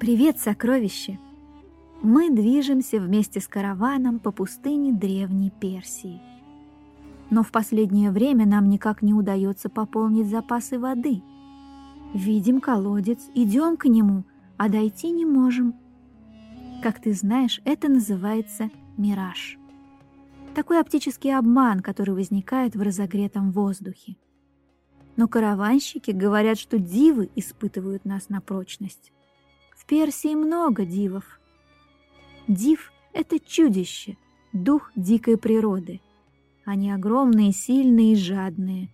Привет, сокровище! Мы движемся вместе с караваном по пустыне древней Персии. Но в последнее время нам никак не удается пополнить запасы воды. Видим колодец, идем к нему, а дойти не можем. Как ты знаешь, это называется мираж. Такой оптический обман, который возникает в разогретом воздухе. Но караванщики говорят, что дивы испытывают нас на прочность. Персии много дивов. Див — это чудище, дух дикой природы. Они огромные, сильные и жадные.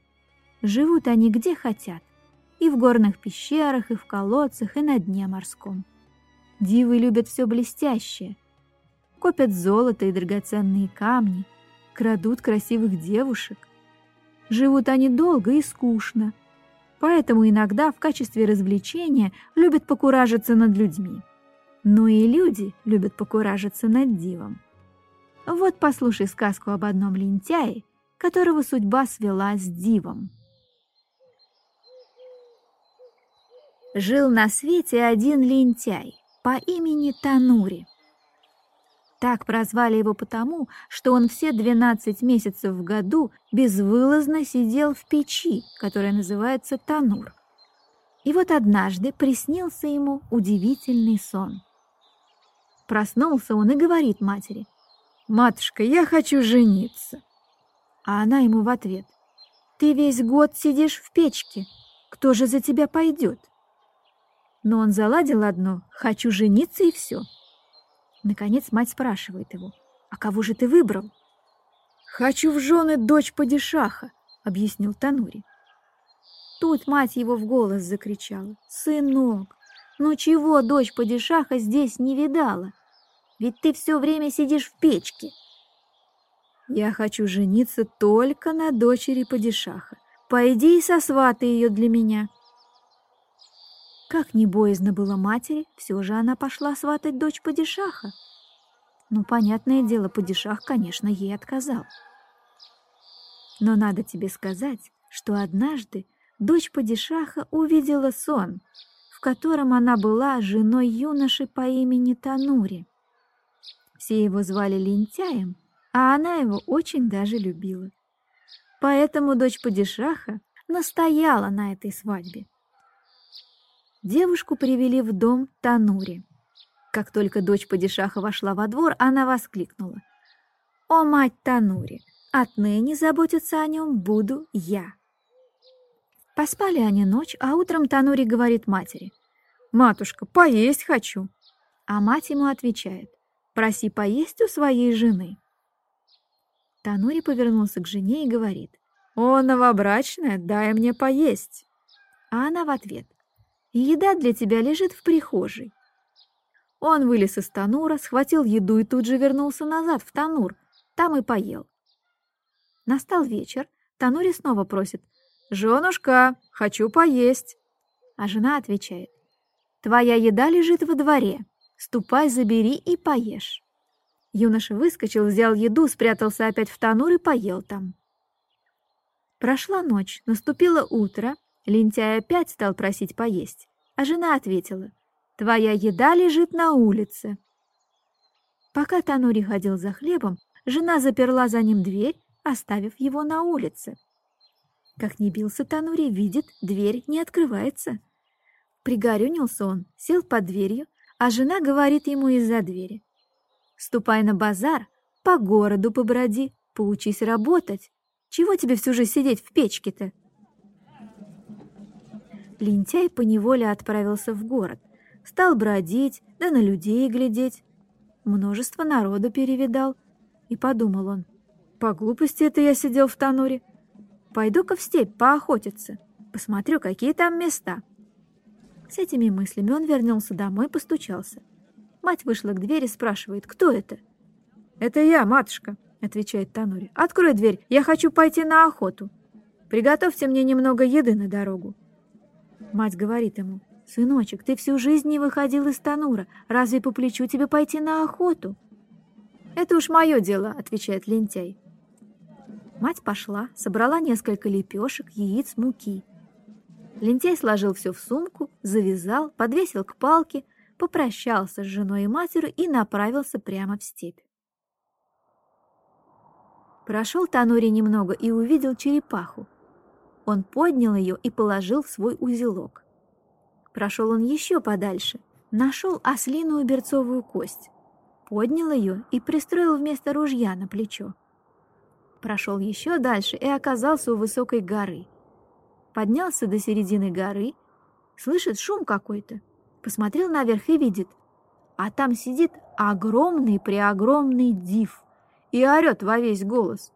Живут они где хотят. И в горных пещерах, и в колодцах, и на дне морском. Дивы любят все блестящее. Копят золото и драгоценные камни, крадут красивых девушек. Живут они долго и скучно, поэтому иногда в качестве развлечения любят покуражиться над людьми. Но и люди любят покуражиться над дивом. Вот послушай сказку об одном лентяе, которого судьба свела с дивом. Жил на свете один лентяй по имени Танури. Так прозвали его потому, что он все 12 месяцев в году безвылазно сидел в печи, которая называется Танур. И вот однажды приснился ему удивительный сон. Проснулся он и говорит матери, «Матушка, я хочу жениться». А она ему в ответ, «Ты весь год сидишь в печке, кто же за тебя пойдет?» Но он заладил одно «хочу жениться» и все. Наконец мать спрашивает его, «А кого же ты выбрал?» «Хочу в жены дочь падишаха», — объяснил Танури. Тут мать его в голос закричала, «Сынок, ну чего дочь падишаха здесь не видала? Ведь ты все время сидишь в печке. Я хочу жениться только на дочери падишаха. Пойди и сосватай ее для меня. Как не боязно было матери, все же она пошла сватать дочь падишаха. Ну, понятное дело, падишах, конечно, ей отказал. Но надо тебе сказать, что однажды дочь падишаха увидела сон — котором она была женой юноши по имени Танури. Все его звали лентяем, а она его очень даже любила. Поэтому дочь падишаха настояла на этой свадьбе. Девушку привели в дом Танури. Как только дочь падишаха вошла во двор, она воскликнула. «О, мать Танури, отныне заботиться о нем буду я!» Поспали они ночь, а утром Танури говорит матери. «Матушка, поесть хочу». А мать ему отвечает. «Проси поесть у своей жены». Танури повернулся к жене и говорит. «О, новобрачная, дай мне поесть». А она в ответ. «Еда для тебя лежит в прихожей». Он вылез из танура, схватил еду и тут же вернулся назад в танур. Там и поел. Настал вечер. Танури снова просит. «Женушка, хочу поесть!» А жена отвечает, «Твоя еда лежит во дворе, ступай, забери и поешь». Юноша выскочил, взял еду, спрятался опять в танур и поел там. Прошла ночь, наступило утро, лентяй опять стал просить поесть, а жена ответила, «Твоя еда лежит на улице». Пока Танури ходил за хлебом, жена заперла за ним дверь, оставив его на улице. Как не бился Танури, видит, дверь не открывается. Пригорюнился он, сел под дверью, а жена говорит ему из-за двери. «Ступай на базар, по городу поброди, поучись работать. Чего тебе всю жизнь сидеть в печке-то?» Лентяй поневоле отправился в город, стал бродить, да на людей глядеть. Множество народу перевидал, и подумал он, по глупости это я сидел в тануре, Пойду-ка в степь поохотиться, посмотрю, какие там места. С этими мыслями он вернулся домой и постучался. Мать вышла к двери, спрашивает, кто это? «Это я, матушка», — отвечает Танури. «Открой дверь, я хочу пойти на охоту. Приготовьте мне немного еды на дорогу». Мать говорит ему, «Сыночек, ты всю жизнь не выходил из Танура. Разве по плечу тебе пойти на охоту?» «Это уж мое дело», — отвечает лентяй. Мать пошла, собрала несколько лепешек, яиц, муки. Лентяй сложил все в сумку, завязал, подвесил к палке, попрощался с женой и матерью и направился прямо в степь. Прошел Танури немного и увидел черепаху. Он поднял ее и положил в свой узелок. Прошел он еще подальше, нашел ослиную берцовую кость, поднял ее и пристроил вместо ружья на плечо. Прошел еще дальше и оказался у высокой горы. Поднялся до середины горы, слышит шум какой-то, посмотрел наверх и видит, а там сидит огромный-преогромный див и орет во весь голос.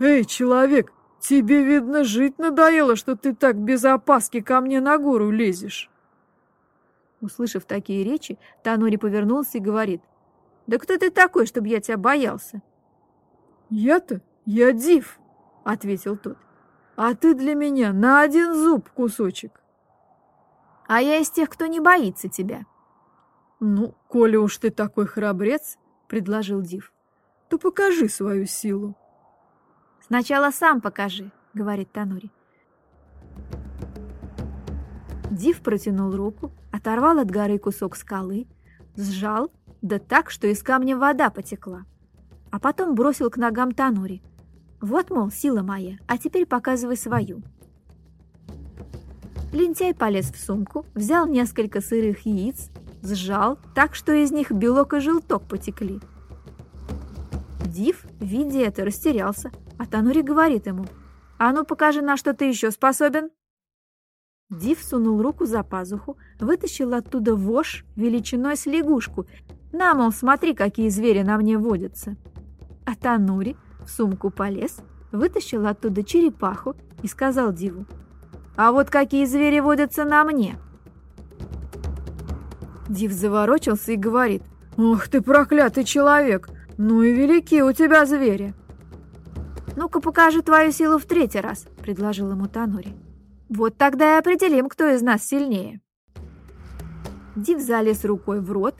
«Эй, человек, тебе, видно, жить надоело, что ты так без опаски ко мне на гору лезешь!» Услышав такие речи, Танури повернулся и говорит, «Да кто ты такой, чтобы я тебя боялся?» «Я-то? Я Див», — ответил тот. «А ты для меня на один зуб кусочек». «А я из тех, кто не боится тебя». «Ну, коли уж ты такой храбрец», — предложил Див, — «то покажи свою силу». «Сначала сам покажи», — говорит Танури. Див протянул руку, оторвал от горы кусок скалы, сжал, да так, что из камня вода потекла. А потом бросил к ногам Танури. «Вот, мол, сила моя, а теперь показывай свою». Лентяй полез в сумку, взял несколько сырых яиц, сжал так, что из них белок и желток потекли. Див, видя это, растерялся, а Танури говорит ему, «А ну покажи, на что ты еще способен!» Див сунул руку за пазуху, вытащил оттуда вож величиной с лягушку. «На, мол, смотри, какие звери на мне водятся!» А Танури в сумку полез, вытащил оттуда черепаху и сказал Диву, «А вот какие звери водятся на мне!» Див заворочился и говорит, «Ох ты, проклятый человек! Ну и велики у тебя звери!» «Ну-ка покажи твою силу в третий раз», — предложил ему Танури. Вот тогда и определим, кто из нас сильнее. Див залез рукой в рот,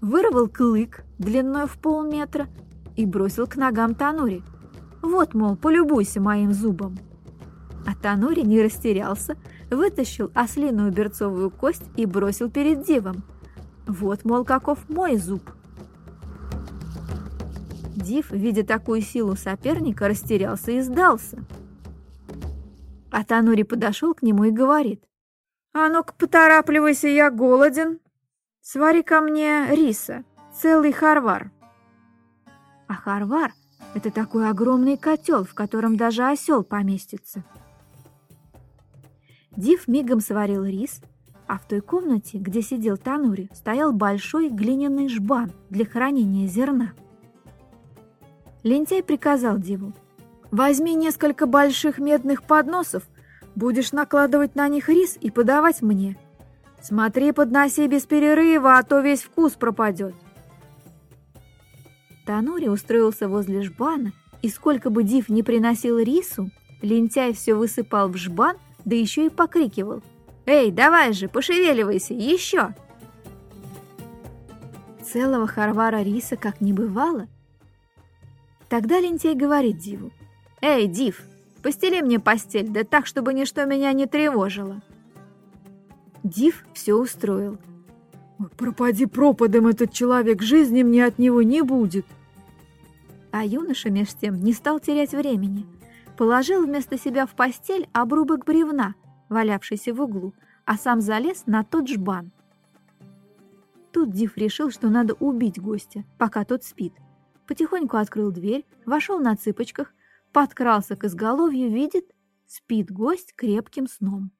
вырвал клык длиной в полметра и бросил к ногам Танури. Вот, мол, полюбуйся моим зубом. А Танури не растерялся, вытащил ослиную берцовую кость и бросил перед Дивом. Вот, мол, каков мой зуб. Див, видя такую силу соперника, растерялся и сдался. А Танури подошел к нему и говорит. «А ну-ка, поторапливайся, я голоден. Свари ко мне риса, целый харвар». А харвар — это такой огромный котел, в котором даже осел поместится. Див мигом сварил рис, а в той комнате, где сидел Танури, стоял большой глиняный жбан для хранения зерна. Лентяй приказал Диву, Возьми несколько больших медных подносов, будешь накладывать на них рис и подавать мне. Смотри, подноси без перерыва, а то весь вкус пропадет. Танури устроился возле жбана, и сколько бы Див не приносил рису, лентяй все высыпал в жбан, да еще и покрикивал. «Эй, давай же, пошевеливайся, еще!» Целого харвара риса как не бывало. Тогда лентяй говорит Диву. «Эй, Див, постели мне постель, да так, чтобы ничто меня не тревожило». Див все устроил. «Пропади пропадом этот человек, жизни мне от него не будет!» А юноша меж тем не стал терять времени. Положил вместо себя в постель обрубок бревна, валявшийся в углу, а сам залез на тот жбан. Тут Див решил, что надо убить гостя, пока тот спит. Потихоньку открыл дверь, вошел на цыпочках, подкрался к изголовью, видит, спит гость крепким сном.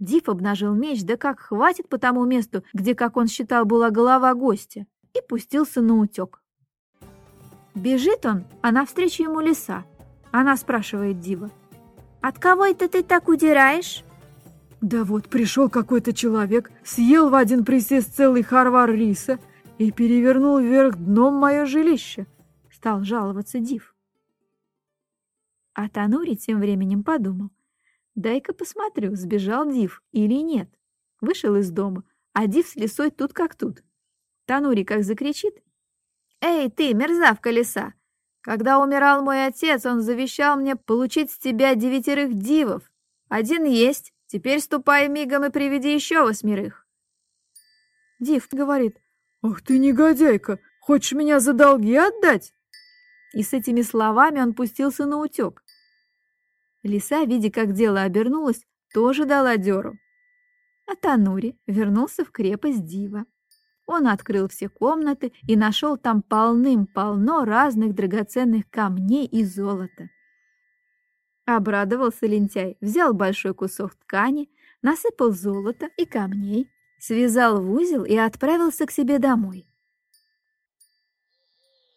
Див обнажил меч, да как хватит по тому месту, где, как он считал, была голова гостя, и пустился на утек. Бежит он, а навстречу ему лиса. Она спрашивает Дива. «От кого это ты так удираешь?» «Да вот пришел какой-то человек, съел в один присест целый харвар риса и перевернул вверх дном мое жилище», — стал жаловаться Див. А Танури тем временем подумал. Дай-ка посмотрю, сбежал Див или нет. Вышел из дома, а Див с лисой тут как тут. Танури как закричит. «Эй, ты, мерзавка лиса! Когда умирал мой отец, он завещал мне получить с тебя девятерых дивов. Один есть, теперь ступай мигом и приведи еще восьмерых». Див говорит, «Ах ты негодяйка, хочешь меня за долги отдать?» И с этими словами он пустился на утек. Лиса, видя, как дело обернулось, тоже дала дёру. А Танури вернулся в крепость Дива. Он открыл все комнаты и нашел там полным-полно разных драгоценных камней и золота. Обрадовался лентяй, взял большой кусок ткани, насыпал золото и камней, связал в узел и отправился к себе домой.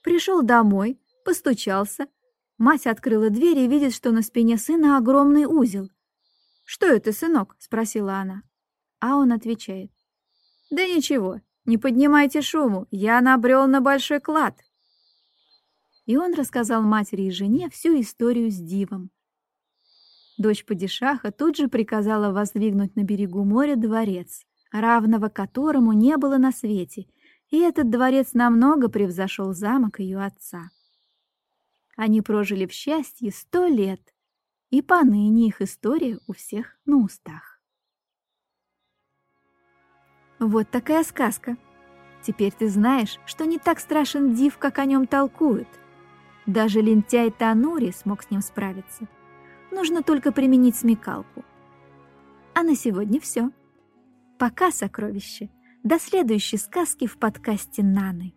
Пришел домой, постучался. Мать открыла дверь и видит, что на спине сына огромный узел. «Что это, сынок?» — спросила она. А он отвечает. «Да ничего, не поднимайте шуму, я набрел на большой клад». И он рассказал матери и жене всю историю с дивом. Дочь падишаха тут же приказала воздвигнуть на берегу моря дворец, равного которому не было на свете, и этот дворец намного превзошел замок ее отца. Они прожили в счастье сто лет, и поныне их история у всех на устах. Вот такая сказка. Теперь ты знаешь, что не так страшен див, как о нем толкуют. Даже лентяй Танури смог с ним справиться. Нужно только применить смекалку. А на сегодня все. Пока, сокровище. До следующей сказки в подкасте Наны.